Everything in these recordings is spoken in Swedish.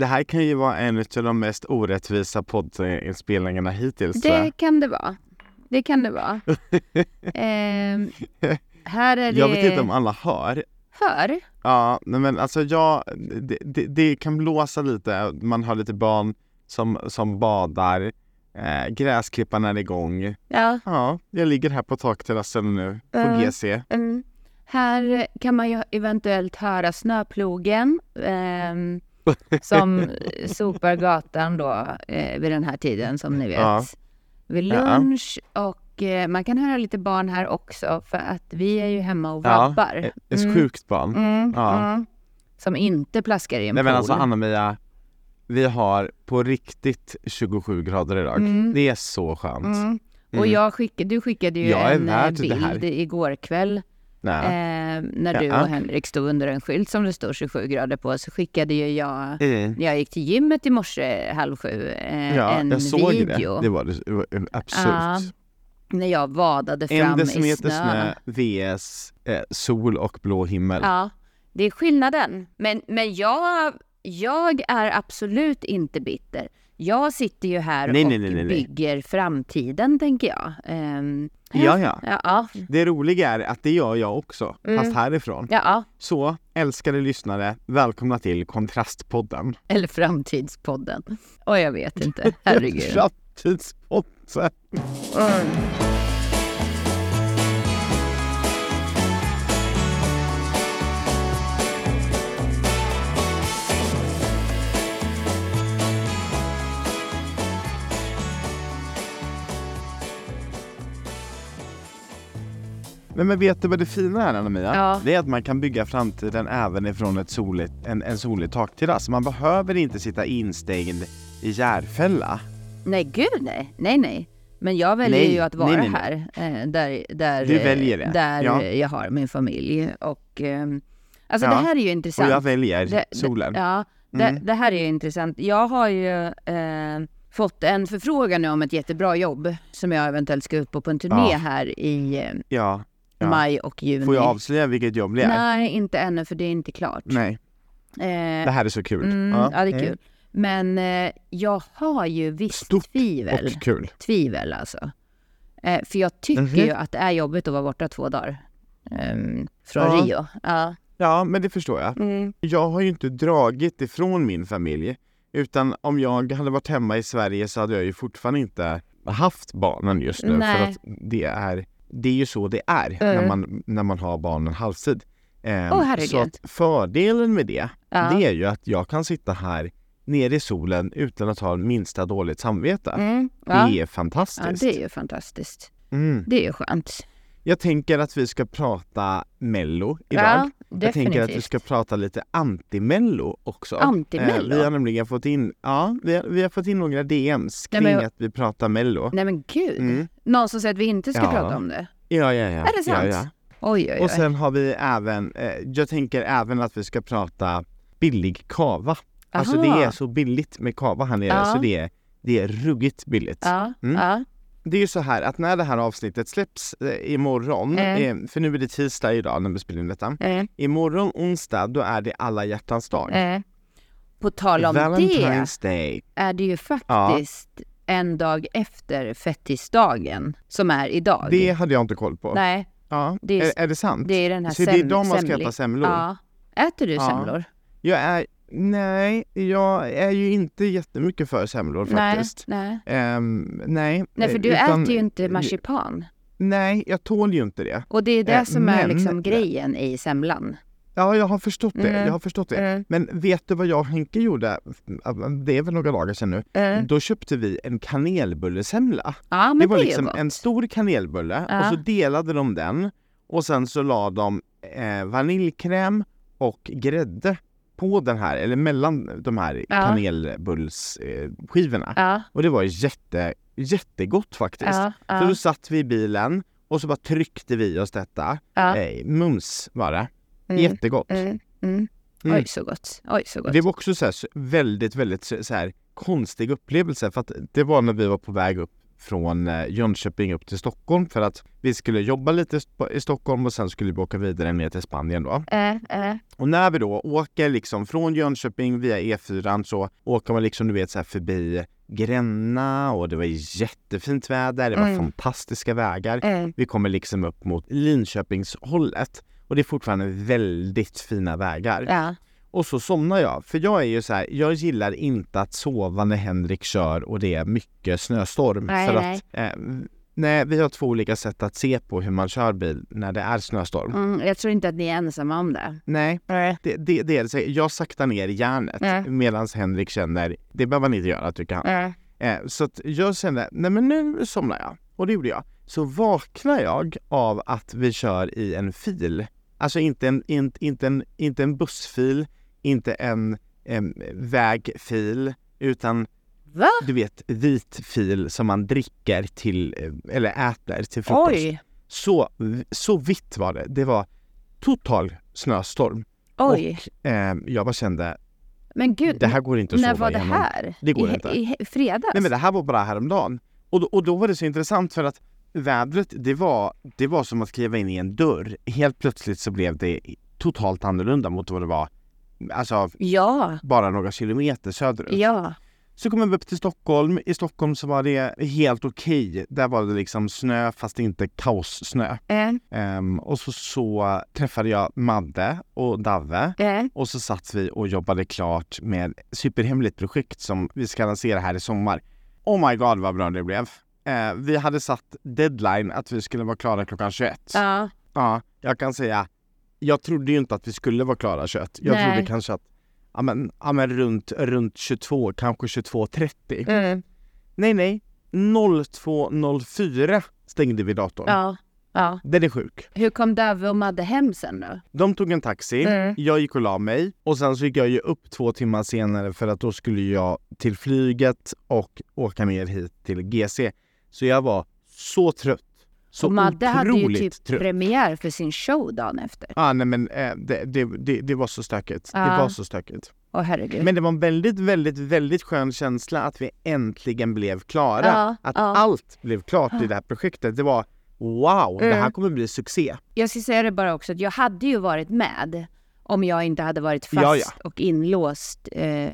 det här kan ju vara en av de mest orättvisa poddinspelningarna hittills. Det kan det vara. Det kan det vara. Ehm, här är det... Jag vet inte om alla hör. Hör? Ja, men alltså jag, det, det, det kan blåsa lite. Man har lite barn som, som badar. Eh, gräsklippan är igång. Ja. Ja, jag ligger här på takterrassen nu på Mm. GC. Mm. Här kan man ju eventuellt höra snöplogen ehm, som sopar gatan då eh, vid den här tiden som ni vet. Ja. Vid Ja. lunch och eh, man kan höra lite barn här också för att vi är ju hemma och Ja, vabbar. Ett, ett Mm. sjukt barn. Mm, Ja. mm. Som inte plaskar i en Nej pool. men alltså Anna-Mia, vi har på riktigt 27 grader idag. Mm. Det är så skönt. Mm. Och Mm. jag skickade, du skickade ju Jag en eh, bild igår kväll. Eh, när du Ja. och Henrik stod under en skylt som det står 27 grader på. Så skickade ju jag, Mm. när jag gick till gymmet i morse halv sju, eh, Ja, en jag såg video det. Det var, det var absurt. Ja, när jag vadade en fram i decimeter snö. snö vs eh, sol och blå himmel. Ja, det är skillnaden. Men, men jag, jag är absolut inte bitter. Jag sitter ju här Nej, och nej, nej, bygger framtiden, tänker jag. Ehm, Ja, ja. ja, ja, Det roliga är att det gör jag också, Mm. fast härifrån. ja, ja. Så, älskade lyssnare, välkomna till Kontrastpodden. Eller Framtidspodden. Och jag vet inte, herregud. Framtidspodden. Mm. Nej men vet du vad det fina är Anna-Mia? Ja. Det är att man kan bygga framtiden även ifrån ett soligt, en, en solig takterrass. Man behöver inte sitta instängd i Järfälla. Nej, gud nej. Nej, nej. Men jag väljer Nej, ju att vara nej, nej, här, eh, där, där, Du väljer det, där ja. jag har min familj. Och, ehm, alltså Ja, det här är ju Och intressant. jag väljer Det- solen. Det, ja, det, Mm. det här är ju intressant. Jag har ju eh, fått en förfrågan nu om ett jättebra jobb som jag eventuellt ska ut på på en turné Ja. här i eh, Ja. Ja. maj och juni. Får jag avslöja vilket jobb det är? Nej, inte ännu för det är inte klart. Nej. Eh, Det här är så kul. mm, ja. det är Mm. kul. Men eh, jag har ju visst Stort tvivel. Och kul. Tvivel alltså. Eh, för jag tycker Mhm. ju att det är jobbigt att vara borta två dagar. ehm, från Ja. Rio. Ja. Ja, men det förstår jag. Mm. Jag har ju inte dragit ifrån min familj. Utan om jag hade varit hemma i Sverige så hade jag ju fortfarande inte haft barnen just nu. För Nej. att det är, det är ju så det är när, Mm. man, när man har barnen halvtid. Åh, herregud. så att fördelen med det, Ja. det är ju att jag kan sitta här nere i solen utan att ha minsta dåligt samvete. Mm. Ja. Det är ja, fantastiskt. det är ju fantastiskt. Mm. Det är ju skönt. Jag tänker att vi ska prata mello idag. Ja, Jag tänker att vi ska prata lite anti-mello också. Anti-mello? Eh, vi har nämligen fått in, ja, vi har, vi har fått in några DMs Nej, kring men- att vi pratar mello. Nej men gud. Mm. Någon som säger att vi inte ska Ja. prata om det. Ja, ja, ja. Är det sant? Ja, ja. Oj, oj, oj. Och sen har vi även, eh, jag tänker även att vi ska prata billig kava. Alltså det Aha. är så billigt med kava här nere Ja. så det är, det är ruggigt billigt. Ja, Mm. ja. Det är ju så här att när det här avsnittet släpps eh, imorgon, Mm. eh, för nu är det tisdag idag när vi spelar in detta. Eh, Imorgon onsdag då är det alla hjärtans dag. eh. På tal om det Valentine's Day. är det ju faktiskt en dag efter fettisdagen som är idag. Det hade jag inte koll på. Nej, Ja. det är- är, är det sant? det är den här Så det är idag man ska äta semlor? Ja. Äter du Ja. semlor? Jag är, nej, jag är ju inte jättemycket för semlor faktiskt. Nej, nej. Ehm, nej. Nej, för eh, du utan- äter ju inte marsipan. Nej, jag tål ju inte det. Och det är det Eh, som är men- liksom grejen i semlan. Ja, jag har förstått det. Mm. Jag har förstått det. Mm. Men vet du vad jag och Henke gjorde? Det är väl några dagar sedan nu. Eh. Då köpte vi en kanelbullesemla. Ja, det det, var är liksom en stor kanelbulle Ja. och så delade de den och sen så la de eh, vaniljkräm och grädde på den här, eller mellan de här Ja. kanelbullsskivorna. Skivorna. Ja, och det var jätte, jättegott faktiskt. ja, Så då satt vi i bilen och så bara tryckte vi oss detta. ja. Eh, mums var det. Mm, Jättegott. mm, mm. Mm. Oj, så gott. Oj, så gott. Det var också så här, väldigt, väldigt så här, konstig upplevelse för att det var när vi var på väg upp från eh, Jönköping upp till Stockholm för att vi skulle jobba lite i Stockholm och sen skulle vi åka vidare ner till Spanien då. Eh, eh. Och när vi då åker liksom från Jönköping via E4 så åker man liksom du vet så här förbi Gränna och det var jättefint väder, det var Mm. fantastiska vägar. Eh. Vi kommer liksom upp mot Linköpingshållet och det är fortfarande väldigt fina vägar. Ja. Och så somnar jag, för jag är ju så här, jag gillar inte att sova när Henrik kör och det är mycket snöstorm. Nej, för nej. Att, eh, nej, vi har två olika sätt att se på hur man kör bil när det är snöstorm. Mm, jag tror inte att ni är ensamma om det. Nej, Nej. det, det, det är det. Jag saktar ner järnet Nej. medan Henrik känner, det behöver han inte göra tycker han. Eh, så att jag kände, nej men nu somnar jag. Och det gjorde jag. Så vaknar jag av att vi kör i en fil. Alltså inte en, inte, inte en, inte en bussfil, inte en, em, vägfil, utan Va? du vet vit fil som man dricker till, eller äter till frukost. Oj. Så, så vitt var det. Det var total snöstorm. Oj. Och eh, jag bara kände, Men gud, det här går inte att när sova var det igenom. här? Det går I, inte. I fredags? Nej men det här var bara häromdagen. Och då, och då var det så intressant för att vädret, det var, det var som att kliva in i en dörr. Helt plötsligt så blev det totalt annorlunda mot vad det var, alltså Ja, bara några kilometer söderut. ja. Så kom vi upp till Stockholm. I Stockholm så var det helt okej. Där var det liksom snö fast inte kaossnö. Eh, Ehm, och så, så träffade jag Madde och Davve. eh. Och så satt vi och jobbade klart med superhemligt projekt som vi ska lansera här i sommar. Oh my god vad bra det blev. Eh, vi hade satt deadline att vi skulle vara klara klockan 21. Ja. Ja, jag kan säga, jag trodde ju inte att vi skulle vara klara 21. Jag Nej. trodde kanske att, ja men, ja, men runt, runt 22, kanske 22.30. Mm. Nej nej, 02.04 stängde vi datorn. Ja. ja. Den är sjuk. Hur kom Dave och Madde hem sen då? De tog en taxi, Mm. jag gick och la mig och sen så gick jag ju upp två timmar senare för att då skulle jag till flyget och åka ner hit till GC. Så jag var så trött. Så och Madde hade ju typ trött. premiär för sin show dagen efter. Ah, nej men eh, det, det, det, det var så stökigt. Det Ja. var så stökigt. Åh herregud. Men det var en väldigt, väldigt, väldigt skön känsla att vi äntligen blev klara. Ja, att ja. allt blev klart i det här projektet. Det var wow, det här Mm. kommer bli succé. Jag ska säga det bara också att jag hade ju varit med om jag inte hade varit fast Ja, ja. och inlåst eh,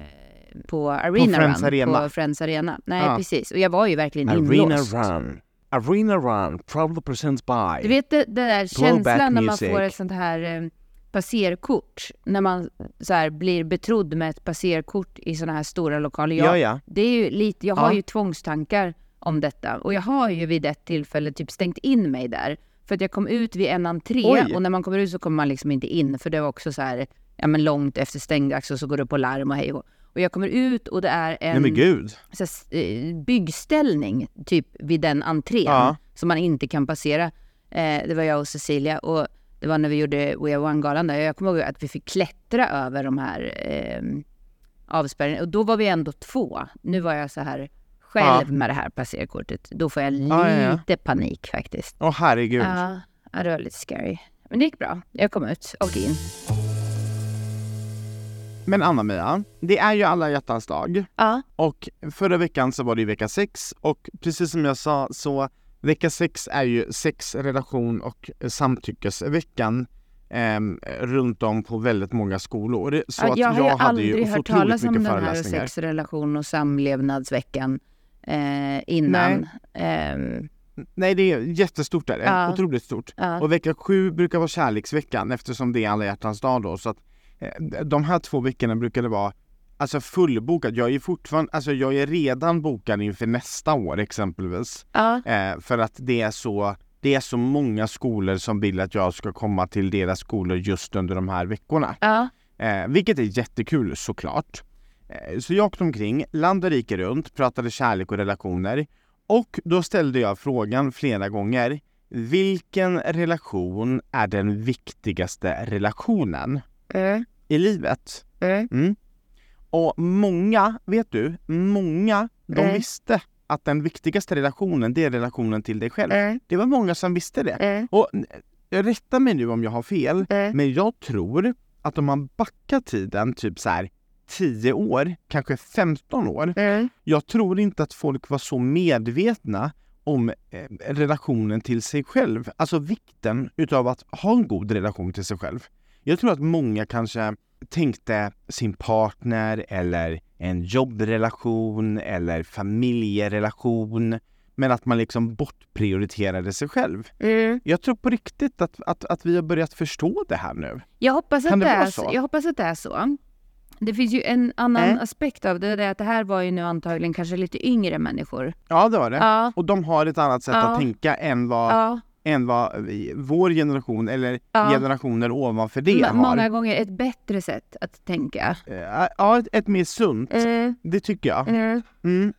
på Arena Friends Run. Arena. På Friends Arena. Nej precis. Och jag var ju verkligen Arena inlåst. Run. Arena Run, proudly presents by. Du vet det där känslan när man får ett sånt här eh, passerkort. När man så här, blir betrodd med ett passerkort i såna här stora lokaler. Jag, Ja, ja. Det är ju lite, jag har Ja. ju tvångstankar om detta. Och jag har ju vid ett tillfälle typ stängt in mig där. För att jag kom ut vid en entré Oj. och när man kommer ut så kommer man liksom inte in. För det var också så här, ja men långt efter stängdags och så går det på larm och hej och och jag kommer ut och det är en Nej här, eh, byggställning typ vid den entrén Ja. som man inte kan passera. Eh, det var jag och Cecilia och det var när vi gjorde We Are One-galan där. Jag kommer ihåg att vi fick klättra över de här eh, avspärrningarna och då var vi ändå två. Nu var jag så här själv Ja. med det här passerkortet. Då får jag Ja, ja, lite panik faktiskt. Åh herregud. Ja, ja, det var lite scary. Men det gick bra. Jag kom ut och in. Men Anna-Mia, det är ju alla hjärtans dag. Ja. Och förra veckan så var det ju vecka sex och precis som jag sa så vecka sex är ju sex, relation och samtyckesveckan ehm, runt om på väldigt många skolor. Så Ja, att jag har ju hade aldrig ju hört otroligt talas om den här föreläsningar. sexrelation och samlevnadsveckan eh, innan. Ehm, Nej, det är jättestort är det. Ja. Otroligt stort. ja. Och vecka sju brukar vara kärleksveckan eftersom det är alla hjärtans dag då. Så att, eh, de här två veckorna brukar det vara alltså fullbokat. Jag är fortfarande, alltså jag är redan bokad inför nästa år exempelvis. ja. Eh, för att det är så det är så många skolor som vill att jag ska komma till deras skolor just under de här veckorna. ja. Eh, vilket är jättekul såklart. Eh, så jag åkte omkring, land och rike runt, pratade kärlek och relationer. Och då ställde jag frågan flera gånger. Vilken relation är den viktigaste relationen Mm. i livet? Mm. Mm. Och många, vet du, många de Mm. visste att den viktigaste relationen, det är relationen till dig själv. Det var många som visste det. Och rätta mig nu om jag har fel, men jag tror att om man backar tiden typ så här 10 år, kanske 15 år. Mm. Jag tror inte att folk var så medvetna om eh, relationen till sig själv. Alltså vikten utav att ha en god relation till sig själv. Jag tror att många kanske tänkte sin partner eller en jobbrelation eller familjerelation men att man liksom bortprioriterade sig själv. Mm. Jag tror på riktigt att, att, att vi har börjat förstå det här nu. Jag, hoppas att det det är så? så. jag hoppas att det är så. Det finns ju en annan Äh? aspekt av det, det är att det här var ju nu antagligen kanske lite yngre människor. Ja, det var det. Ja, Och de har ett annat sätt Ja. att tänka än vad, ja. Än vad vi- vår generation eller Ja. generationer ovanför det Ma- har. Många gånger ett bättre sätt att tänka. Eh, Ja, ett, ett mer sunt. Mm. Det tycker jag. Mm. Mm.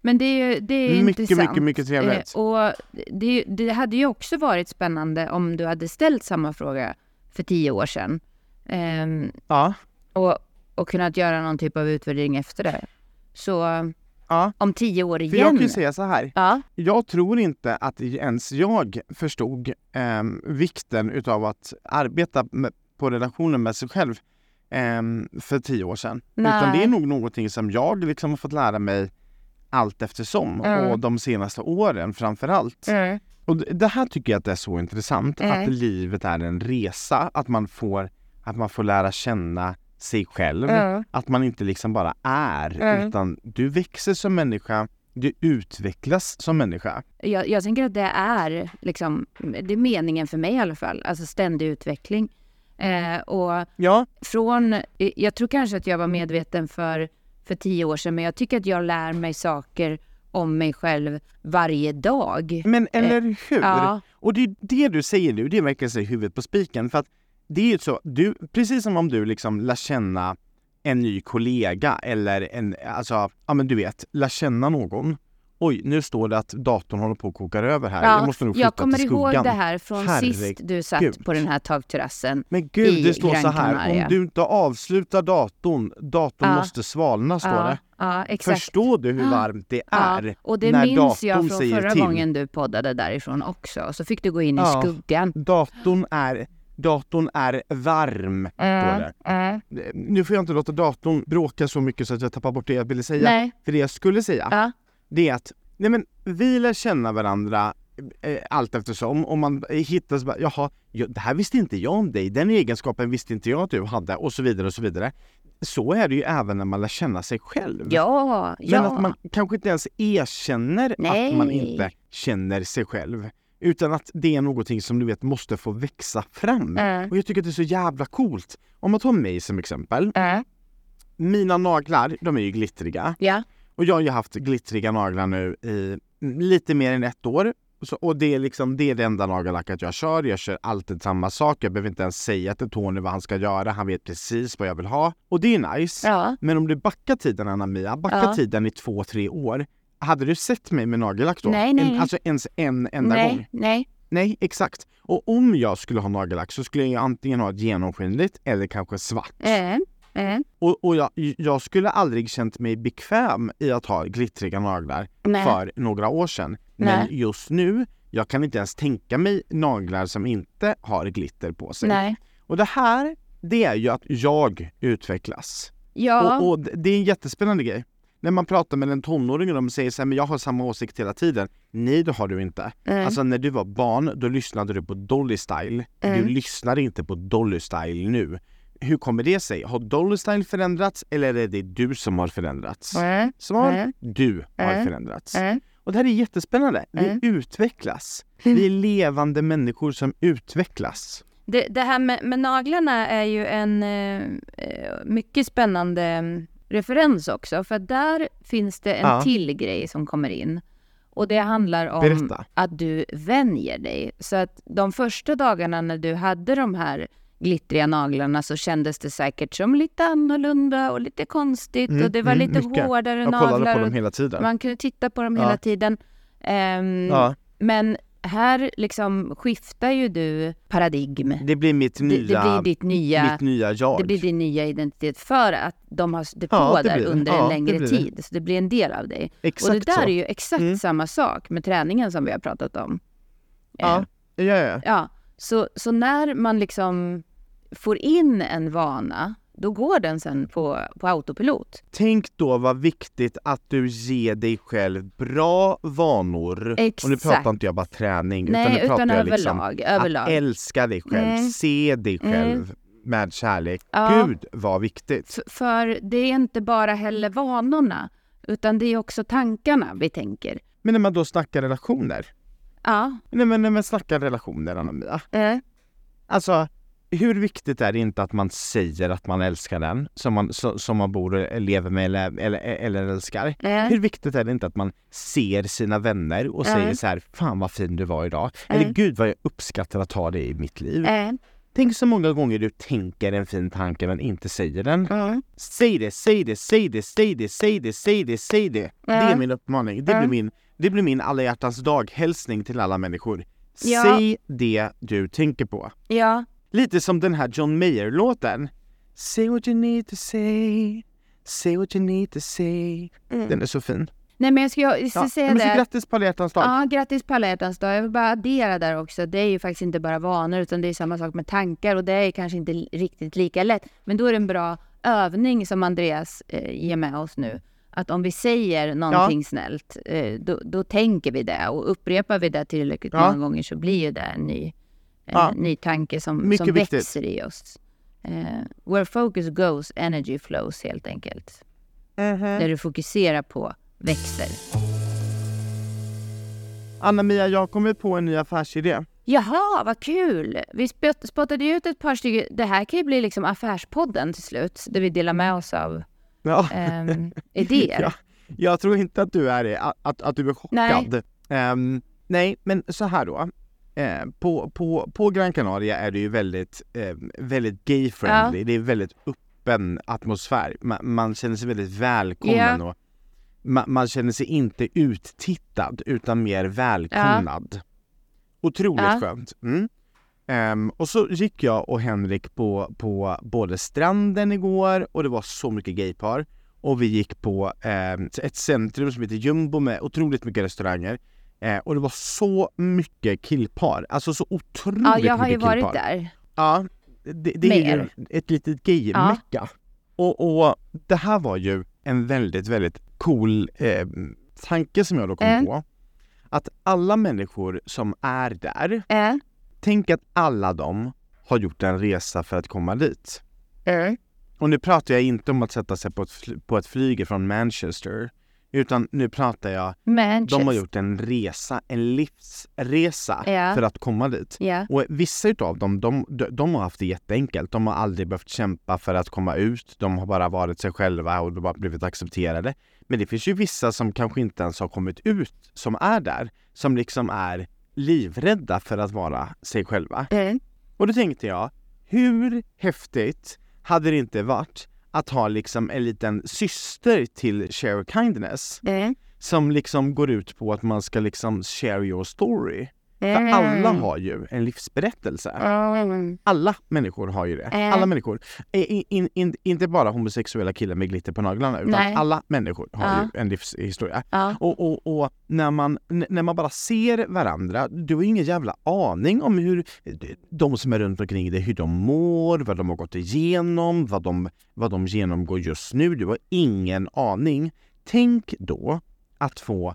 Men det är ju det är Mycket, intressant. mycket, mycket trevligt. Eh, och det, det hade ju också varit spännande om du hade ställt samma fråga för tio år sedan. Ehm, Ja. och, och kunnat göra någon typ av utvärdering efter det. Så ja. om tio år För igen. jag kan ju säga så här. Ja, Jag tror inte att ens jag förstod ehm, vikten utav att arbeta med, på relationen med sig själv ehm, för tio år sedan. Utan Nej. det är nog någonting som jag liksom har fått lära mig allt eftersom Mm. och de senaste åren framför allt. Och det- här tycker jag att det är så intressant, Mm. att livet är en resa, att man får, att man får lära känna sig själv. Mm. Att man inte liksom bara är, Mm. utan du växer som människa, du utvecklas som människa. jag, jag tänker att det är liksom, det är meningen för mig i alla fall, alltså ständig utveckling. Eh, och Ja, från, jag tror kanske att jag var medveten för, för tio år sedan, men jag tycker att jag lär mig saker om mig själv varje dag. men eller hur? Eh, Ja, Och det är det du säger nu, det är verkligen så huvudet på spiken. För att det är ju så, du, precis som om du liksom lär känna en ny kollega eller en, alltså, ja men du vet, lär känna någon. Oj, nu står det att datorn håller på att koka över här. jag måste nog flytta jag kommer till skuggan. ihåg det här från Herregud. sist du satt på den här takterrassen. Men gud, det står Gran så här. Canaria. Om du inte avslutar datorn, datorn Ja. måste svalna, står Ja, det. ja, exakt. Förstår du hur varmt det är? Ja, och det när minns jag från förra till. gången du poddade därifrån också. Så fick du gå in i Ja. skuggan. Datorn är, datorn är varm, det. Mm. Nu får jag inte låta datorn bråka så mycket så att jag tappar bort det jag ville säga. Nej. För det jag skulle säga, Ja. det är att nej men, vi lär känna varandra eh, allt eftersom. Om man hittar så bara, jaha, ja, det här visste inte jag om dig, den egenskapen visste inte jag att du hade och så vidare och så vidare. Så är det ju även när man lär känna sig själv. Ja, Men ja. att man kanske inte ens erkänner Nej. att man inte känner sig själv. Utan att det är någonting som du vet måste få växa fram. Mm. Och jag tycker att det är så jävla coolt. Om man tar mig som exempel. Mm. Mina naglar, de är ju glittriga. Ja. Och jag har ju haft glittriga naglar nu i lite mer än ett år. Så, och det är liksom det, är det enda nagellacket jag kör. Jag kör alltid samma sak. Jag behöver inte ens säga till Tony vad han ska göra. Han vet precis vad jag vill ha. Och det är nice. Ja. Men om du backar tiden Anna-Mia, backa Ja. tiden i två, tre år. Hade du sett mig med nagellack då? Nej, nej, En, nej. alltså ens en enda nej, gång? nej. Nej, exakt. Och om jag skulle ha nagellack så skulle jag antingen ha ett genomskinligt eller kanske svart. Eh, eh, Och, och jag, jag skulle aldrig känt mig bekväm i att ha glittriga naglar nej. för några år sedan. Men Nej. just nu, jag kan inte ens tänka mig naglar som inte har glitter på sig. nej. Och det här, det är ju att jag utvecklas. Ja. Och, och det är en jättespännande grej. När man pratar med en tonåring och de säger så här, men jag har samma åsikt hela tiden. Nej, det har du inte. Mm. Alltså när du var barn, då lyssnade du på Dolly Style. Mm. Du lyssnar inte på Dolly Style nu. Hur kommer det sig? Har Dolly Style förändrats eller är det du som har förändrats? Mm. Svar, du har förändrats. Och det här är jättespännande. Vi utvecklas. Vi är levande människor som utvecklas. Det, det här med, med naglarna är ju en eh, eh, mycket spännande referens också. För där finns det en Ja. till grej som kommer in. Och det handlar om Berätta. att du vänjer dig. Så att de första dagarna när du hade de här glittriga naglarna så kändes det säkert som lite annorlunda och lite konstigt. Mm, och det var mm, lite mycket. hårdare Jag kollade naglar. på dem hela tiden. Man kunde titta på dem Ja. hela tiden. Ehm, Ja, Men här liksom skiftar ju du paradigm. det blir mitt Det, nya, det blir ditt nya, mitt nya jag. det blir din nya identitet för att de har det på Ja, det där det. under Ja, en det längre det. tid. Så det blir en del av dig. Exakt och det där så. är ju exakt Mm. samma sak med träningen som vi har pratat om. Ja. Eh, Ja, ja. ja. Så, så när man liksom får in en vana, då går den sen på, på autopilot. Tänk då vad viktigt att du ger dig själv bra vanor. Exakt. Och nu pratar inte jag bara träning, Nej, utan nu pratar utan jag överlag. liksom överlag. att älska dig själv, Mm. se dig själv med kärlek. Ja. Gud vad viktigt. F- För det är inte bara heller vanorna, utan det är också tankarna vi tänker. Men när man då snackar relationer, Ja. nej men när man snackar relationer Anna-Mia, Eh. alltså hur viktigt är det inte att man säger att man älskar den som man, som man bor lever med eller, eller, eller älskar? Eh. Hur viktigt är det inte att man ser sina vänner och Ja. säger så här, fan vad fin du var idag. Eller Ja. gud vad jag uppskattar att ha dig i mitt liv. Tänk så många gånger du tänker en fin tanke men inte säger den. Mm. Säg det, säg det, säg det, säg det, säg det, säg det, säg det. Det är min uppmaning. Det blir min, det blir min alla hjärtans dag hälsning till alla människor. Ja. Säg det du tänker på. Ja. Lite som den här John Mayer-låten. Say what you need to say, say what you need to say. Den är så fin. Nej men jag ska, jag ska Ja. säga men så det. grattis på alla dag. Ja, grattis på alla dag. Jag vill bara addera där också. Det är ju faktiskt inte bara vanor utan det är samma sak med tankar och det är kanske inte riktigt lika lätt. Men då är det en bra övning som Andreas eh, ger med oss nu. Att om vi säger någonting snällt, eh, då, då tänker vi det och upprepar vi det tillräckligt Ja. många gånger så blir ju det en ny, Ja. ny tanke som, Mycket som viktigt. växer i oss. Eh, where focus goes, energy flows helt enkelt. Där du fokuserar på växer. Anna-Mia, jag har kommit på en ny affärsidé. Jaha, vad kul! Vi spot- spottade ut ett par stycken. Det här kan ju bli liksom affärspodden till slut, där vi delar med oss av Ja. ehm, idéer. Ja, jag tror inte att du är det, att, att, du är chockad. Ehm, nej, men så här då. Eh, på, på, på Gran Canaria är det ju väldigt, eh, väldigt gay-friendly. Det är väldigt öppen atmosfär. Man, man känner sig väldigt välkommen och man, man känner sig inte uttittad utan mer välkomnad. Otroligt Ja. skönt. Mm. Ehm, och så gick jag och Henrik på, på både stranden igår och det var så mycket gaypar. Och vi gick på ehm, ett centrum som heter Jumbo med otroligt mycket restauranger. Eh, och det var så mycket killpar, alltså så otroligt Ja, jag har ju mycket killpar. varit där. Ja, det, det är ju ett litet gay-mecka. Och, och det här var ju en väldigt, väldigt cool eh, tanke som jag då kom Eh. på. Att alla människor som är där, Äh, tänk att alla de har gjort en resa för att komma dit. äh. Och nu pratar jag inte om att sätta sig på ett, på ett flyg från Manchester, utan nu pratar jag, Manchester. de har gjort en resa, en livsresa Ja. för att komma dit. Ja. Och vissa utav dem, de, de, de har haft det jätteenkelt. De har aldrig behövt kämpa för att komma ut. De har bara varit sig själva och de har blivit accepterade. Men det finns ju vissa som kanske inte ens har kommit ut, som är där, som liksom är livrädda för att vara sig själva. Äh. Och då tänkte jag, hur häftigt hade det inte varit att ha liksom en liten syster till Share Kindness Äh. som liksom går ut på att man ska liksom share your story. För Mm. alla har ju en livsberättelse. Alla människor har ju det. Mm. Alla människor. I- In, in, inte bara homosexuella killar med glitter på naglarna utan Nej. alla människor har Ja. ju en livshistoria. Ja. Och, och, och när, man, när man bara ser varandra, du har ju ingen jävla aning om hur de som är runt omkring dig, hur de mår, vad de har gått igenom, vad de, vad de genomgår just nu. Du har ingen aning. Tänk då att få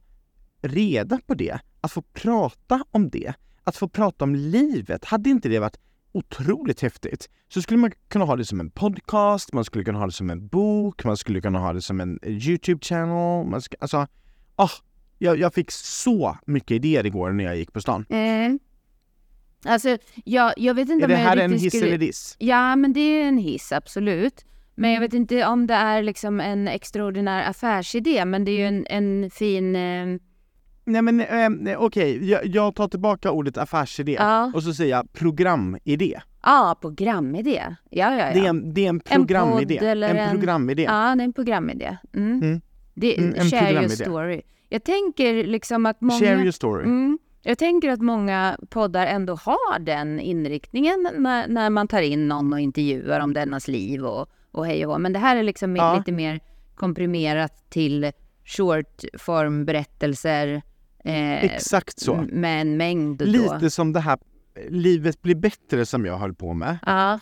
reda på det, att få prata om det, att få prata om livet. Hade inte det varit otroligt häftigt så skulle man kunna ha det som en podcast, man skulle kunna ha det som en bok, man skulle kunna ha det som en Youtube-channel. Man ska, alltså, ah, jag, jag fick så mycket idéer igår när jag gick på stan. Äh. Alltså, jag, jag vet inte Är det om jag här en hiss skulle... eller diss? Ja, men det är en hiss, absolut. Men jag vet inte om det är liksom en extraordinär affärsidé, men det är ju en, en fin... Eh, Nej men eh, okej, jag, jag tar tillbaka ordet affärsidé ja, och så säger jag programidé. ja, programidé. Ja, ja, ja. Det, är en, det är en programidé. eller en en- programidé. Ja, det är en programidé. Mm. Mm. Det, Mm, en share your programidé. story. Jag tänker liksom att många... Share your story. Mm, jag tänker att många poddar ändå har den inriktningen när, när man tar in någon och intervjuar om dennas liv och, och hej och hå. Men det här är liksom Ja. lite mer komprimerat till shortform-berättelser eh, Exakt så. med en mängd då. Lite som det här Livet blir bättre som jag höll på med. Ja,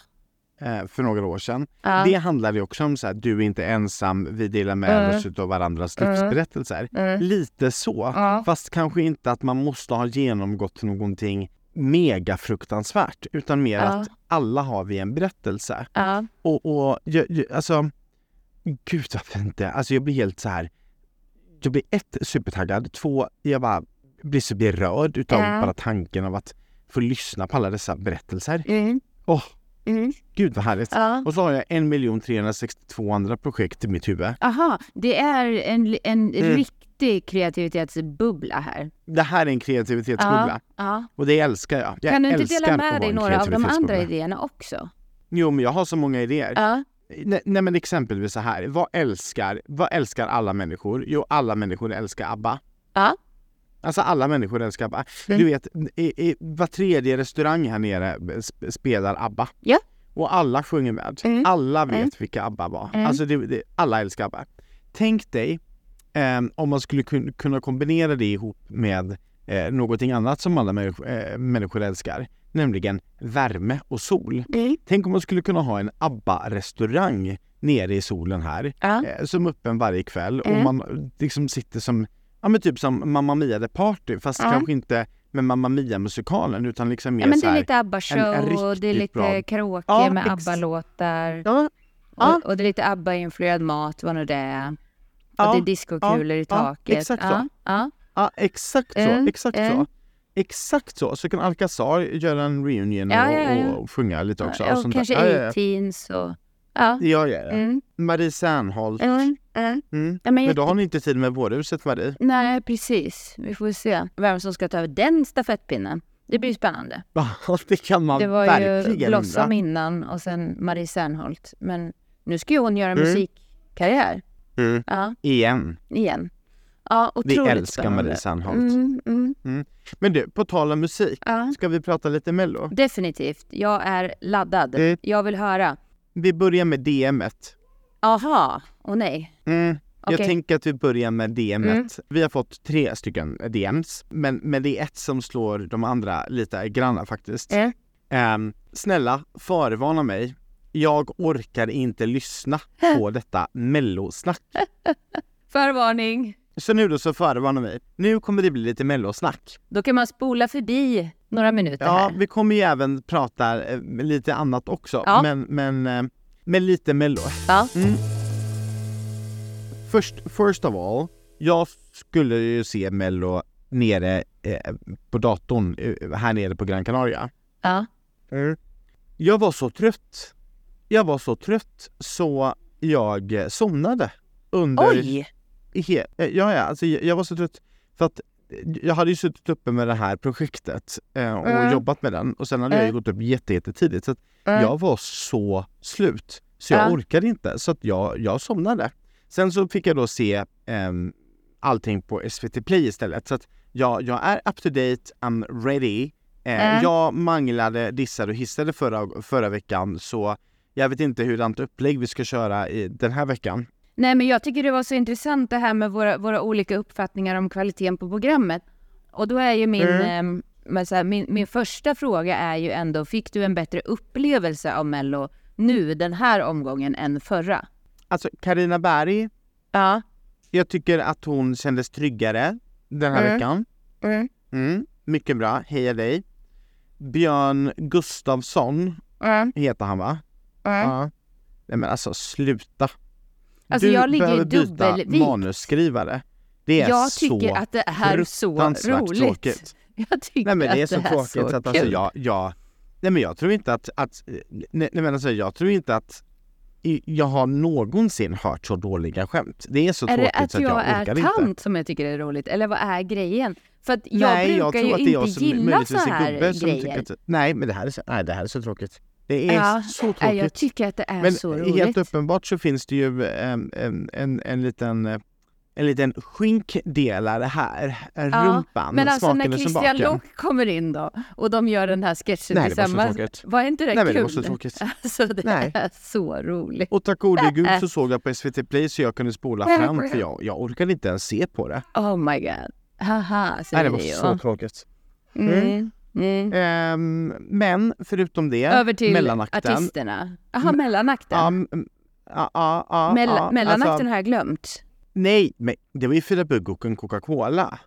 eh, för några år sedan. Ja. Det handlade ju också om så här, du är inte ensam, vi delar med Mm. oss av varandras Mm. livsberättelser. Mm. Lite så, Ja. fast kanske inte att man måste ha genomgått någonting mega fruktansvärt utan mer Ja. att alla har vi en berättelse. Ja. Och, och jag, jag, alltså, gud vad fint det är. Alltså jag blir helt så här. Jag blir ett, supertaggad. Två, jag bara blir så berörd utav Ja. bara tanken av att få lyssna på alla dessa berättelser. Mm. Åh, Mm. gud vad härligt. Ja. Och så har jag 1 362 andra projekt i mitt huvud. Aha, det är en, en Mm. riktig kreativitetsbubbla här. Det här är en kreativitetsbubbla Ja. Och det älskar jag. jag Kan du inte dela med dig några av de andra idéerna också? Jo, men jag har så många idéer. Nej, nej men exempelvis så här. Vad älskar, vad älskar alla människor? Jo, alla människor älskar ABBA. Ja. Alltså alla människor älskar ABBA. Mm. Du vet, i, i, var tredje restaurang här nere sp- spelar ABBA. Ja. Och alla sjunger med. Mm. Alla vet Mm. vilka ABBA var. Mm. Alltså det, det, alla älskar ABBA. Tänk dig ehm, om man skulle kun, kunna kombinera det ihop med eh, någonting annat som alla människor, eh, människor älskar. Nämligen värme och sol. Mm. Tänk om man skulle kunna ha en ABBA-restaurang nere i solen här. Ja. Eh, som är öppen varje kväll och Mm. man liksom sitter som, ja men typ som Mamma Mia The Party fast kanske inte med Mamma Mia-musikalen utan liksom mer Ja, men det är lite ABBA-show och det är lite bra- karaoke Ja, med ABBA-låtar. Ja, Ja. Och, och det är lite ABBA-influerad mat, vad nu det är. Och Ja, det är discokulor i ja, taket. exakt så. Ja, exakt så, Mm, exakt så. mm. Exakt så. Så kan Alcazar göra en reunion Ja, och, ja, ja. och sjunga lite också. och sånt kanske där. Ja, ja, ja. A-Teens och... Ja. Ja, ja. Mm. Marie Serneholt. Mm. Mm. Mm. Ja, men Men då har ni inte tid med vårhuset Marie. Nej, precis. Vi får se vem som ska ta över den stafettpinnen. Det blir spännande. Ja, det kan man Det var ju verkligen Blossom undra. innan och sen Marie Serneholt. Men nu ska ju hon göra Mm. musikkarriär. Mm. Ja, Igen. igen. Ja, Vi älskar spännande. Marie Serneholt. Mm, mm. Men du, på tal om musik. Ja, Ska vi prata lite mello? definitivt. Jag är laddad. Mm. Jag vill höra. Vi börjar med DM-et. Aha, och nej. Mm. Jag tänker att vi börjar med DM-et. Mm. Vi har fått tre stycken DMs, men, men det är ett som slår de andra lite granna faktiskt. Mm. Ehm, snälla, förvarna mig. Jag orkar inte lyssna på detta mellosnack. Förvarning. Så nu då så förvarna mig. Nu kommer det bli lite mellosnack. Då kan man spola förbi några minuter Ja, här. vi kommer ju även prata eh, lite annat också, Ja. men, men, eh, men lite mello. Ja. Mm. Först, first of all, jag skulle ju se mello nere eh, på datorn eh, här nere på Gran Canaria. Ja. Jag var så trött. Jag var så trött så jag somnade under... Oj! He- ja, ja, alltså jag, jag var så trött för att jag hade ju suttit uppe med det här projektet eh, och Mm. jobbat med den och sen hade jag Mm. gått upp jätte, jättetidigt så att Mm. jag var så slut så jag Ja. orkade inte så att jag, jag somnade. Sen så fick jag då se ehm, allting på SVT Play istället så att jag, jag är up to date, I'm ready. Eh, Mm. Jag manglade, dissade och hissade förra, förra veckan så jag vet inte hurdant upplägg vi ska köra i den här veckan. Nej, men jag tycker det var så intressant det här med våra, våra olika uppfattningar om kvaliteten på programmet. Och då är ju min, Mm. så här, min, min första fråga är ju ändå, fick du en bättre upplevelse av Mello nu den här omgången än förra? Alltså Karina Berg Ja. Jag tycker att hon kändes tryggare den här Mm. veckan. Mm. Mm, mycket bra, heja dig. Björn Gustafsson Mm. heter han va? Mm. Ja. Nej men alltså sluta. Alltså, du jag ligger behöver i byta dubbelvikt. manusskrivare. Det är Jag så tycker att det är så roligt. tråkigt. Jag tycker Nej men det är att så det är tråkigt så så att alltså jag, jag, nej men jag tror inte att, att nej, nej men alltså jag tror inte att jag har någonsin hört så dåliga skämt. Det är så Är det tråkigt att så att jag, jag är orkar inte. tant som jag tycker är roligt? Eller vad är grejen? För att jag nej, jag brukar tror ju att det är jag inte gilla så är här grejer. att, nej men det här är så, nej, det här är så tråkigt. Det är Ja, så Nej, tråkigt. jag tycker att det är men så roligt. helt uppenbart så finns det ju em, em, en, en liten eh, en liten skinkdelare här, rumpan, Men alltså när Christian baken. Lok kommer in då och de gör den här sketchen Nej, det var så tillsammans. tråkigt. Var inte det Nej, kul? det var så tråkigt. Alltså det Nej. är så roligt. Och tack gode gud så såg jag på SVT Play så jag kunde spola Ja, fram ja. för jag, jag orkade inte ens se på det. Oh my god. Haha, Nej, säger det var så tråkigt. Mm. Mm. Ehm, men förutom det, Över till mellanakten. artisterna. Jaha, mellanakten. Ja, ja, ja, ja, Mell- ja, mellanakten alltså, har jag glömt. Nej, men det var ju Fyra Bugg och en Coca-Cola.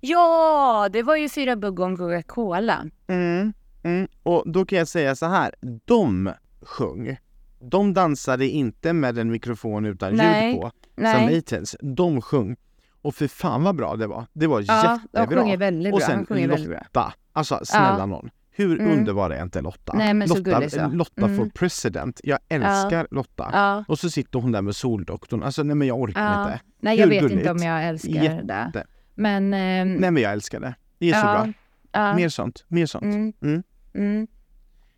Ja, det var ju Fyra Bugg och en Coca-Cola. Mm, mm. Och då kan jag säga så här, de sjöng. De dansade inte med en mikrofon utan Nej, ljud på, som Nej, Athens. De sjöng. Och för fan vad bra det var. Det var ja, de jättebra. sjunger väldigt och bra. sen sjunger väldigt bra. Lotta, alltså snälla någon. Hur Mm. underbar är inte Lotta? Nej, men så Lotta, gullig så. Lotta Mm. for president. Jag älskar Lotta. Ja, Och så sitter hon där med Soldoktorn. Alltså nej men jag orkar ja. inte. Nej, jag Hur vet gulligt? inte om jag älskar Jätte. det. Men... ehm, Nej men jag älskar det. Det är så ja, bra. Ja, Mer sånt, mer sånt. mm, Mm. mm.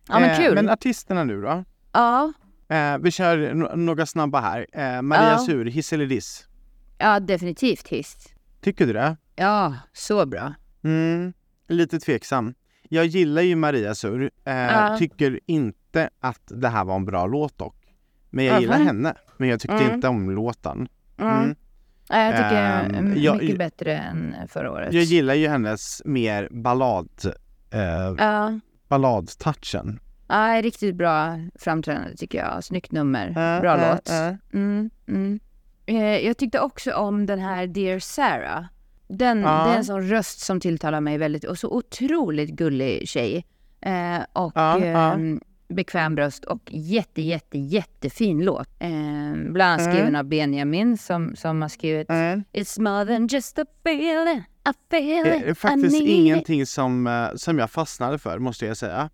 ja men Eh, kul. men artisterna nu då? Ja, Eh, vi kör några snabba här. Eh, Maria Ja. Sur, hiss eller diss? Ja, definitivt hiss. Tycker du det? Ja, så bra. Mm, lite tveksam. Jag gillar ju Maria Sur. Eh, Ja. Tycker inte att det här var en bra låt dock. Men jag Mhm. gillar henne. Men jag tyckte Mm. inte om låten. Mm. Mm. Ja, jag tycker Ehm, mm, jag- mycket bättre än förra året. Jag gillar ju hennes mer ballad, eh, Ja, balladtouchen. ja, riktigt bra framträdande tycker jag. Snyggt nummer. Bra låt. Mm, mm. Jag tyckte också om den här Dear Sarah. Den, Ja. Det är en sån röst som tilltalar mig väldigt. Och så otroligt gullig tjej. Eh, och Ja, ja. ehm, bekväm röst och jätte, jätte, jättefin låt. Eh, bland annat Mm. skriven av Benjamin som, som har skrivit Mm. It's more than just a feeling, a Det feeling är faktiskt I need it." ingenting som, eh, som jag fastnade för, måste jag säga. Eh,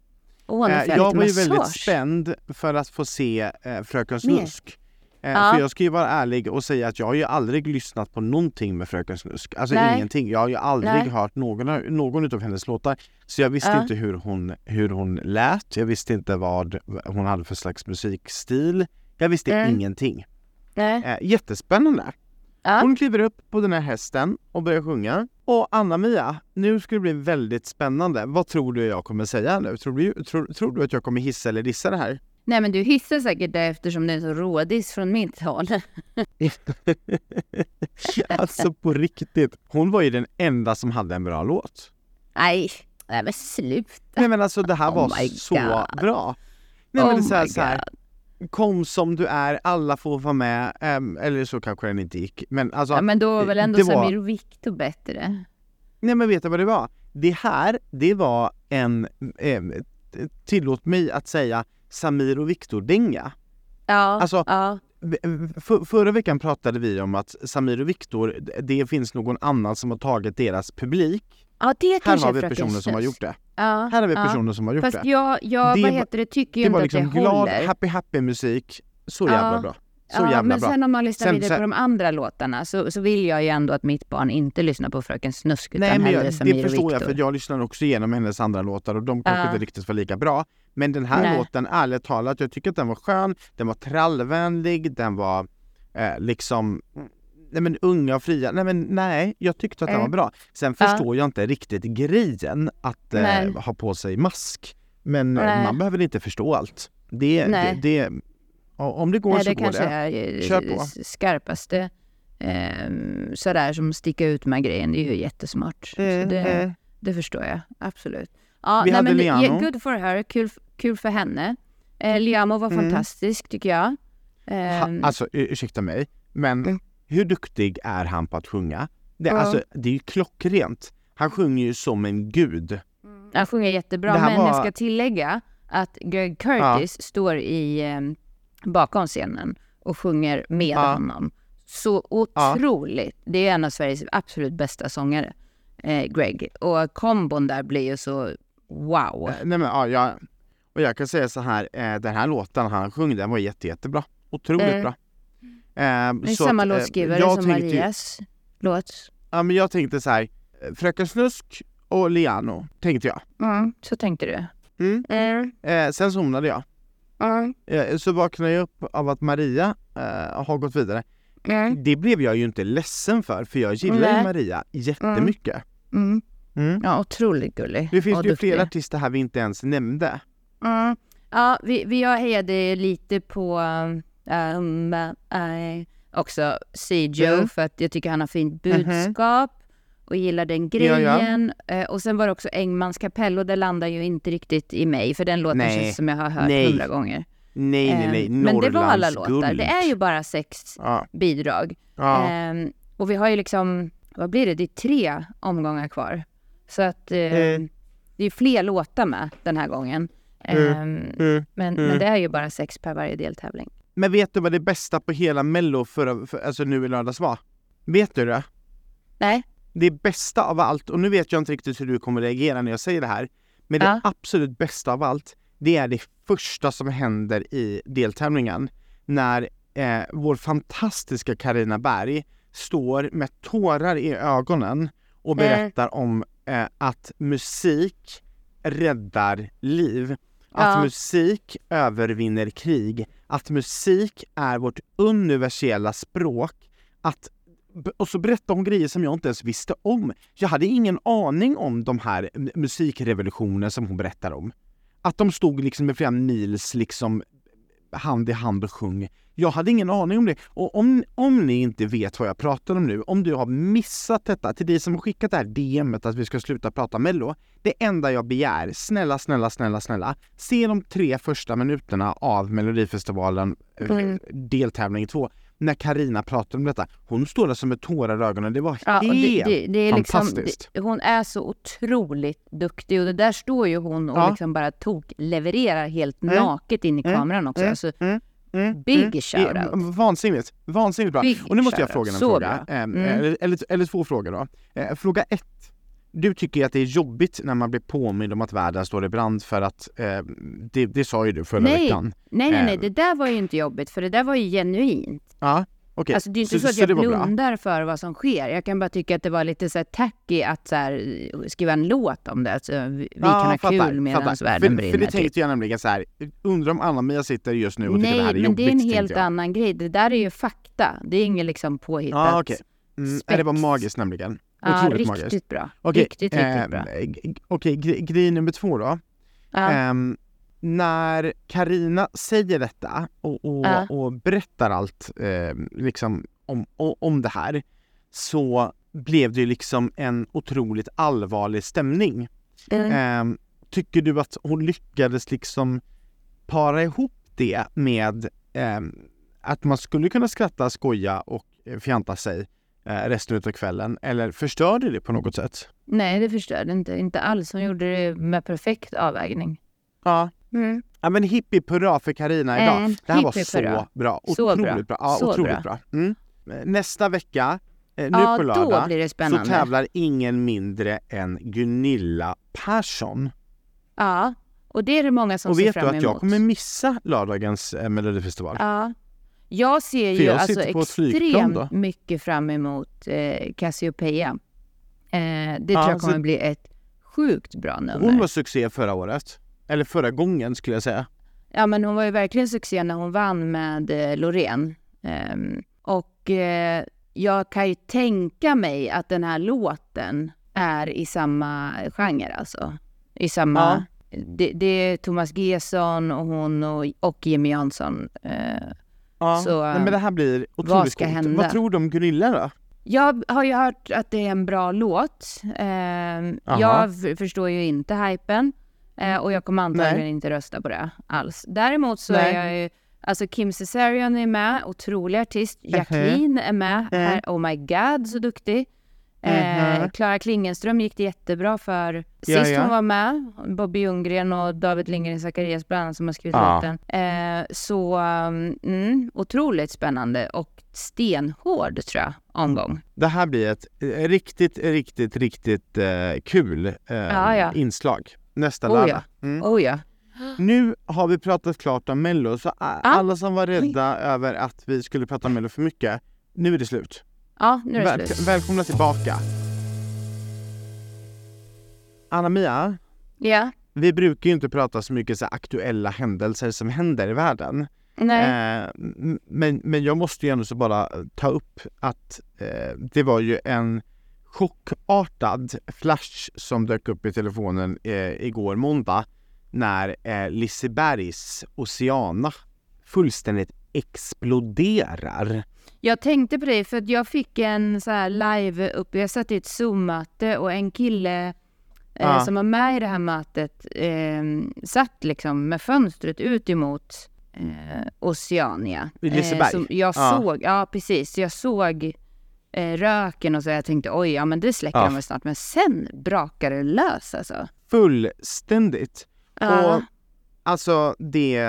får jag, var ju väldigt spänd för att få se eh, Fröken. Snusk. Eh, Ja. För jag ska ju vara ärlig och säga att jag har ju aldrig lyssnat på någonting med Fröken Snusk. Alltså Nej. ingenting. Jag har ju aldrig Nej. hört någon, någon av hennes låtar. Så jag visste Ja. inte hur hon, hur hon lät. Jag visste inte vad hon hade för slags musikstil. Jag visste Mm. ingenting. Nej. Eh, jättespännande. Ja. Hon kliver upp på den här hästen och börjar sjunga. Och Anna-Mia, nu ska det bli väldigt spännande. Vad tror du jag kommer säga nu? Tror du, tror, tror du att jag kommer hissa eller dissa det här? Nej men du hissar säkert det eftersom det är så rådis från mitt håll. alltså på riktigt. Hon var ju den enda som hade en bra låt. Nej, nej men sluta. Nej men alltså det här Oh var så God. bra. Nej men Oh det är så här, så här, kom som du är, alla får vara med. Ehm, eller så kanske den inte gick. Men alltså, Ja, men då var väl ändå var- Samir och Viktor bättre? Nej men vet du vad det var? Det här, det var en, eh, tillåt mig att säga, Samir och Viktor-dänga. Ja, Alltså, ja. För, förra veckan pratade vi om att Samir och Viktor, det finns någon annan som har tagit deras publik. ja det Här har vi personer som har gjort det. Ja, Här har vi ja. personer som har gjort Fast det. jag, jag Det vad var- heter det, tycker ju Det inte var att liksom det glad, håller. happy happy musik. Så Ja. jävla bra. Så ja, jävla men bra. sen om man lyssnar Sen- vidare på de andra låtarna så, så vill jag ju ändå att mitt barn inte lyssnar på Fröken Snusk utan Nej men hellre jag, Samir det och förstår jag för jag lyssnar också igenom hennes andra låtar och de kanske inte riktigt var lika bra. Men den här Nej. låten, ärligt talat, jag tycker att den var skön, den var trallvänlig, den var eh, liksom Nej men unga och fria, nej men nej, jag tyckte att den Mm. var bra. Sen Ja. förstår jag inte riktigt grejen att eh, ha på sig mask. Men eh, Nej. man behöver inte förstå allt. Det, det, Nej. det, om det går Nej, så det går det. är eh, Kör på. skarpaste eh, sådär som sticka ut med grejen. Det är ju jättesmart. Mm, det, det förstår jag absolut. Ja, Vi nej, hade men Liano. yeah, good for her, kul, kul för henne. Eh, Liamo var Mm. fantastisk tycker jag. Ha, Ehm, alltså ur- ursäkta mig, men Mm. hur duktig är han på att sjunga? Det, Ja. alltså, det är ju klockrent. Han sjunger ju som en gud. han sjunger jättebra, men jag var- ska tillägga att Greg Curtis står i eh, bakom scenen och sjunger med Ja. honom. Så otroligt. Det är en av Sveriges absolut bästa sångare, eh, Greg. Och kombon där blir ju så wow. Eh, Nej, men, ja, jag, och jag kan säga så här, eh, den här låten han sjöng, den var jätte, jättebra. Otroligt Mm. bra. Eh, Det är samma att, eh, låtskrivare som tänkte Marias låt. Ja, men jag tänkte så här, eh, Fröken Snusk och Liano, tänkte jag. Mm, så tänkte du. Mm. Mm, Eh, sen somnade jag. mm, Eh, så vaknade jag upp av att Maria eh, har gått vidare. mm, Det blev jag ju inte ledsen för, för jag gillar ju. Maria jättemycket. mm. Mm. Ja, otroligt gullig. Det finns och ju duktig. flera artister här vi inte ens nämnde. Mm. Ja, vi, vi hejade lite på um, uh, också Sijo Mm. för att jag tycker han har fint Mhm. budskap. och gillar den Ja, grejen. Eh, Och sen var det också Engmans kapell och det landar ju inte riktigt i mig för den låten Nej. känns som jag har hört hundra gånger. Nej, nej, nej. Eh, Men det var alla låtar. Norrlandsguld. Det är ju bara sex Ja. bidrag. ja. Ehm, och vi har ju liksom, vad blir det, det är tre omgångar kvar. Så att eh, Mm. det är fler låtar med den här gången. Mm. Mm. men, Mm. men det är ju bara sex per varje deltävling. Men vet du vad det bästa på hela mello för, för, alltså nu i lördags var? Vet du det? Nej? Det bästa av allt, och nu vet jag inte riktigt hur du kommer reagera när jag säger det här, men det Ja. absolut bästa av allt, det är det första som händer i deltävlingen. När eh, vår fantastiska Karina Berg står med tårar i ögonen och Mm. berättar om eh, att musik räddar liv. Att Ja. musik övervinner krig. Att musik är vårt universella språk. Att och så berättade hon grejer som jag inte ens visste om. Jag hade ingen aning om de här m- musikrevolutioner som hon berättar om. Att de stod liksom med flera mils liksom hand i hand och sjöng. Jag hade ingen aning om det. Och om, om ni inte vet vad jag pratar om nu, om du har missat detta, till dig som har skickat det här DMet att vi ska sluta prata mello. Det enda jag begär, snälla, snälla, snälla, snälla, se de tre första minuterna av Melodifestivalen eh, Mm. deltävling 2 när Karina pratar om detta. Hon står där som med tårar i ögonen. Det var Ja, helt det, det, det är liksom, fantastiskt. det, hon är så otroligt duktig och det där står ju hon och Ja. liksom bara tok levererar helt Mm. naket in i Mm. kameran också. Mm. Alltså, Mm. Mm. Big mm. shout-out. Vansinnigt, vansinnigt bra. Big Och nu måste jag fråga en fråga. Ehm, Mm. eller, eller, eller två frågor då. Eh, fråga ett. Du tycker att det är jobbigt när man blir påmind om att världen står i brand för att, eh, det, det sa ju du förra Nej. veckan. nej, nej, nej, Ehm. det där var ju inte jobbigt för det där var ju genuint. Ja, okej. Alltså det är inte så, så att jag var bra? blundar för vad som sker. Jag kan bara tycka att det var lite så här tacky att så här, skriva en låt om det. Så vi vi kan ha kul medan världen för, brinner. För det typ. tänkte jag nämligen så här. undrar om Anna-Mia sitter just nu och tycker det här Nej, är men jobbigt. det är en helt annan grej. Det där är ju fakta. Det är inget liksom påhittat. Ja, okej. Mm, är det var magiskt nämligen. Ja, Otroligt riktigt magiskt. bra. Okej, Riktigt, riktigt ehm, bra. Okej, gre- grej nummer två då. Ja. Ehm, när Karina säger detta och, och, Ja. och berättar allt ehm, liksom om, om det här så blev det ju liksom en otroligt allvarlig stämning. Mm. Ehm, tycker du att hon lyckades liksom para ihop det med ehm, att man skulle kunna skratta, skoja och eh, fjanta sig eh, resten av kvällen? Eller förstörde det på något sätt? Nej, det förstörde inte. Inte alls. Hon gjorde det med perfekt avvägning. Ja. Mm. Ja men hippie hurra för Karina idag. Mm, det här var så hurra. bra. Så Otroligt bra. bra. Ja, Så otroligt bra. Mm. Nästa vecka, eh, nu Ja, på lördag, så tävlar ingen mindre än Gunilla Persson. Ja, och det är det många som Och ser vet du fram att emot. jag kommer missa lördagens eh, melodifestival? Ja. Jag ser ju jag alltså extremt mycket fram emot eh, Cassiopeia. Eh, det Ja, tror jag så- kommer bli ett sjukt bra nummer. Hon var succé förra året. Eller förra gången skulle jag säga. Ja, men hon var ju verkligen succé när hon vann med eh, Loreen. Ehm, och eh, jag kan ju tänka mig att den här låten är i samma genre alltså. I samma... Det, det är Thomas Gesson och hon och, och Jimmy Jansson. Eh, Ja. Så, Nej, men det här blir otroligt vad ska coolt. hända? Vad tror du om Gunilla då? Jag har ju hört att det är en bra låt. Aha. jag förstår ju inte hypen eh, och jag kommer antagligen Nej. inte rösta på det alls. Däremot så Nej. är jag ju, alltså Kim Cesarion är med, otrolig artist. Jacqueline är med, här, oh my god så duktig. Eh, Mhm. Klara Klingenström gick det jättebra för sist Ja, ja. hon var med. Bobby Ljunggren och David Lindgren Zacharias bland annat som har skrivit Ja. låten. Eh, så um, mm, otroligt spännande och stenhård tror jag omgång. Det här blir ett eh, riktigt, riktigt, riktigt eh, kul eh, inslag nästa Oh, lördag. Mm. Oh ja. Nu har vi pratat klart om Mello, så alla som var rädda över att vi skulle prata om Mello för mycket, nu är det slut. Ja, nu är det Väl- slut. välkomna tillbaka. Anna-Mia, Ja. vi brukar ju inte prata så mycket så här aktuella händelser som händer i världen. Nej. Eh, m- men, men jag måste ju ändå så bara ta upp att eh, det var ju en chockartad flash som dök upp i telefonen eh, igår måndag när eh, Lisebergs Oceana fullständigt exploderar. Jag tänkte på det för att jag fick en så här live upp, jag satt i ett Zoom-möte och en kille eh, Ja. som var med i det här mötet eh, satt liksom med fönstret ut emot eh, Oceania. Vid Liseberg? som jag Ja. såg, ja precis, jag såg eh, röken och så jag tänkte oj, ja men det släcker Ja. de väl snart. Men sen brakade det lös alltså. Fullständigt. Och alltså det,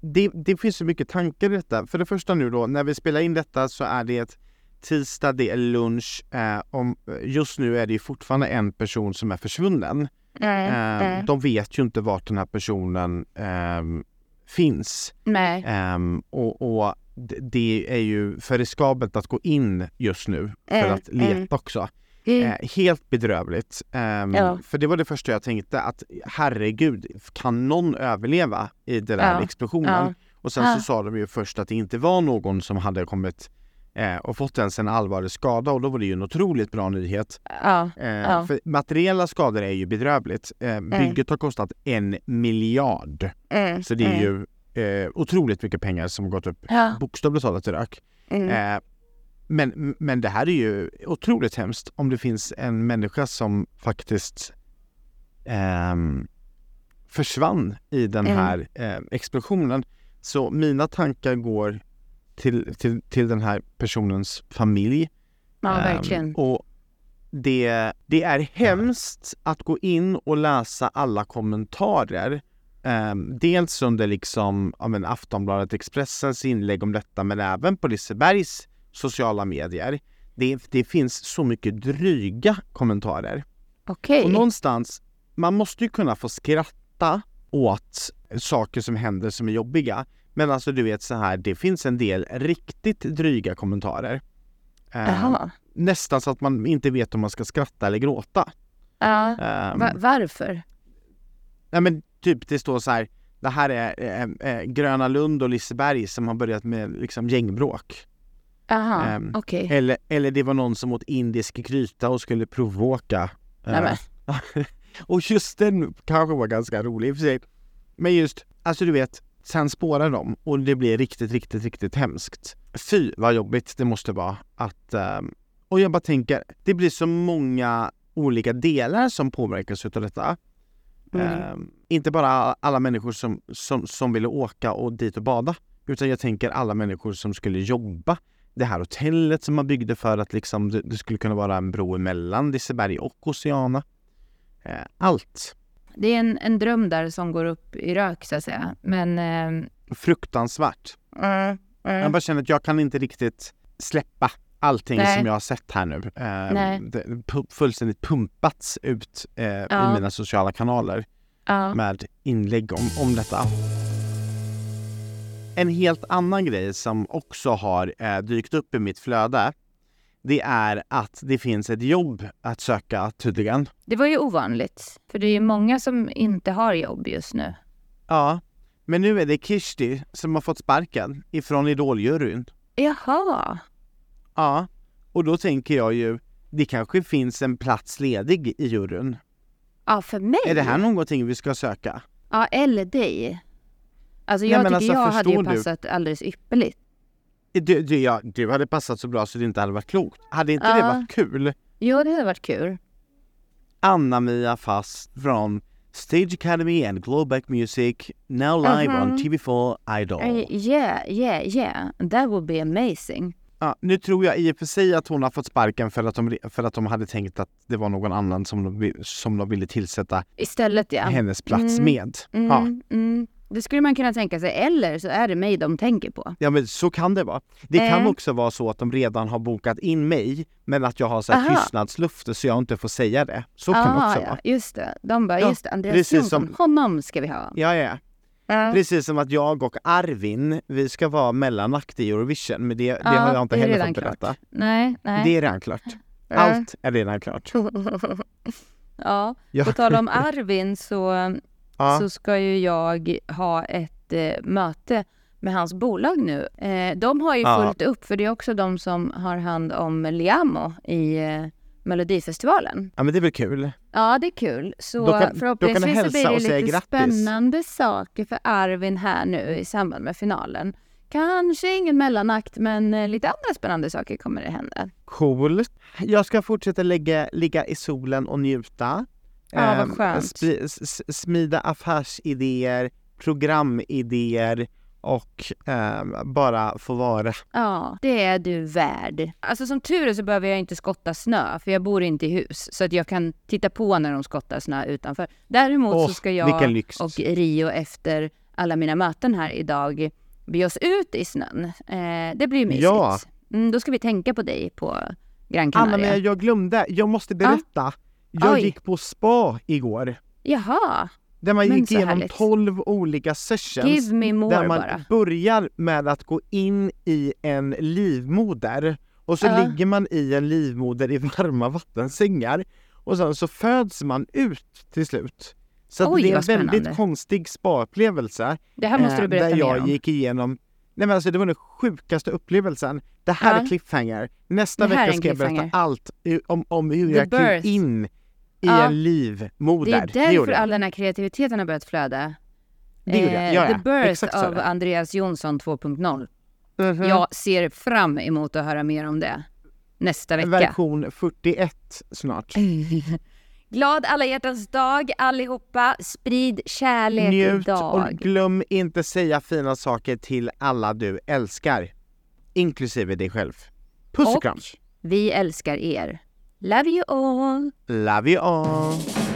det, det finns så mycket tankar i detta. För det första nu då, när vi spelar in detta så är det tisdag, det är lunch. Eh, om, just nu är det ju fortfarande en person som är försvunnen. Mm, Eh, de vet ju inte vart den här personen ehm, finns. Ehm, och, och det- det är ju för riskabelt att gå in just nu för Mm, att leta mm. också. Mm. Eh, helt bedrövligt. Ehm, Ja. För det var det första jag tänkte att herregud, kan någon överleva i den där Ja. explosionen? Ja. Och sen så sa de ju först att det inte var någon som hade kommit eh, och fått ens en allvarlig skada och då var det ju en otroligt bra nyhet. Eh. För materiella skador är ju bedrövligt. Eh, bygget har kostat en miljard. Mm, Så det är mm. ju eh, otroligt mycket pengar som gått upp bokstavligt talat i rök. Eh, men, men det här är ju otroligt hemskt om det finns en människa som faktiskt ehm, försvann i den Mm. här eh, explosionen. Så mina tankar går till, till, till den här personens familj. Ja, Ehm, verkligen. och det, det är hemskt att gå in och läsa alla kommentarer. Ehm, dels under liksom, ja, men Aftonbladet Expressens inlägg om detta men även på Lisebergs sociala medier. Det, det finns så mycket dryga kommentarer. Okej. Och någonstans, man måste ju kunna få skratta åt saker som händer som är jobbiga. Men alltså du vet så här, det finns en del riktigt dryga kommentarer. Ehm, Jaha. nästan så att man inte vet om man ska skratta eller gråta. Ja. Ehm, Va- varför? nej men typ det står så här, det här är eh, eh, Gröna Lund och Liseberg som har börjat med liksom gängbråk. Jaha, Ehm, okej. Eller, eller det var någon som åt indisk gryta och skulle provåka. Nej, men. och just den kanske var ganska rolig i och för sig. Men just, alltså du vet, sen spårar de och det blir riktigt, riktigt, riktigt hemskt. Fy vad jobbigt det måste vara att... ehm, och jag bara tänker, det blir så många olika delar som påverkas utav detta. Mm. Ehm, inte bara alla människor som, som, som ville åka och dit och bada. Utan jag tänker alla människor som skulle jobba. Det här hotellet som man byggde för att liksom det, skulle kunna vara en bro emellan Liseberg och Oceana. Eh, allt. Det är en, en dröm där som går upp i rök så att säga. Men... ehm, Fruktansvärt. mm, mm. Jag bara känner att jag kan inte riktigt släppa allting Nej. som jag har sett här nu. Eh, fullständigt pumpats ut eh, i Ja. mina sociala kanaler. ja. med inlägg om, om detta. En helt annan grej som också har eh, dykt upp i mitt flöde det är att det finns ett jobb att söka tydligen. Det var ju ovanligt. För det är ju många som inte har jobb just nu. Ja, men nu är det Kishti som har fått sparken ifrån Idoljuryn. Jaha. Ja, och då tänker jag ju det kanske finns en plats ledig i juryn. Ja, för mig. Är det här någonting vi ska söka? Ja, eller dig. Alltså Nej, jag men tycker alltså, jag hade ju förstår du? passat alldeles ypperligt. Du, du, ja, du hade passat så bra så det inte hade varit klokt. Hade inte det Ja. varit kul? Jo, det hade varit kul. Anna-Mia Fast från Stage Academy and Glowback Music, now live on Mhm. TV4 Idol. Uh, yeah, yeah, yeah. That would be amazing. Ja, nu tror jag i och för sig att hon har fått sparken för att de, för att de hade tänkt att det var någon annan som de, som de ville tillsätta Istället ja. hennes plats Mm. med. Mm, Ja. mm. Det skulle man kunna tänka sig. Eller så är det mig de tänker på. ja, men så kan det vara. Det kan Eh. också vara så att de redan har bokat in mig, men att jag har så här Aha. tystnadslufte så jag inte får säga det. Så kan det också ja, vara. just det. De bara, Ja, just det, Andreas Jonsson, som- honom ska vi ha. Ja, ja. Ja. Precis som att jag och Arvin, vi ska vara mellanakt i Eurovision, men det, det Ja, har jag inte heller fått berätta. klart. Nej, nej. Det är redan klart. Ja. Allt är redan klart. ja, Ja. på tal om Arvin så, Ja. så ska ju jag ha ett eh, möte med hans bolag nu. Eh, de har ju fullt upp för det är också de som har hand om Liamo i eh, Melodifestivalen. ja, men det är väl kul. Ja, det är kul. Så Då kan- då kan förhoppningsvis så blir det lite spännande saker för Arvin här nu i samband med finalen. Kanske ingen mellanakt, men eh, lite andra spännande saker kommer det hända. Cool. Jag ska fortsätta lägga, ligga i solen och njuta. Ja, vad Ehm, skönt. smida affärsidéer, programidéer och ehm, bara få vara. Ja, det är du värd. Alltså som tur är så behöver jag inte skotta snö, för jag bor inte i hus. Så att jag kan titta på när de skottar snö utanför. Däremot Åh, så ska jag och Rio efter alla mina möten här idag bege oss ut i snön. Eh, det blir mysigt. Ja. Mm, då ska vi tänka på dig på Gran Anna, Canaria. men jag glömde, jag måste berätta. Jag Oj. gick på spa igår. Jaha, Där man Men gick så igenom härligt. 12 olika sessions. give me more där man bara. börjar med att gå in i en livmoder och så Ja. ligger man i en livmoder i varma vattensängar och sen så föds man ut till slut. Så att Oj, det är en vad väldigt konstig spa-upplevelse. Det här måste eh, du berätta Där jag mer om. gick igenom Nej men alltså det var den sjukaste upplevelsen. Det här Ja. är cliffhanger. Nästa Det här är vecka en ska jag berätta cliffhanger. allt i- om, om hur The jag klev birth. in i Ja. en livmoder. Det är därför jag. all den här kreativiteten har börjat flöda. Det gjorde jag. Ja, The ja. Birth Exakt så är av det. Andreas Jonsson 2.0. Mhm. Jag ser fram emot att höra mer om det nästa vecka. Version 41 snart. Glad alla hjärtans dag allihopa. Sprid kärlek Njut och idag. glöm inte säga fina saker till alla du älskar. Inklusive dig själv. Puss och Och- kram. Vi älskar er. Love you all. Love you all.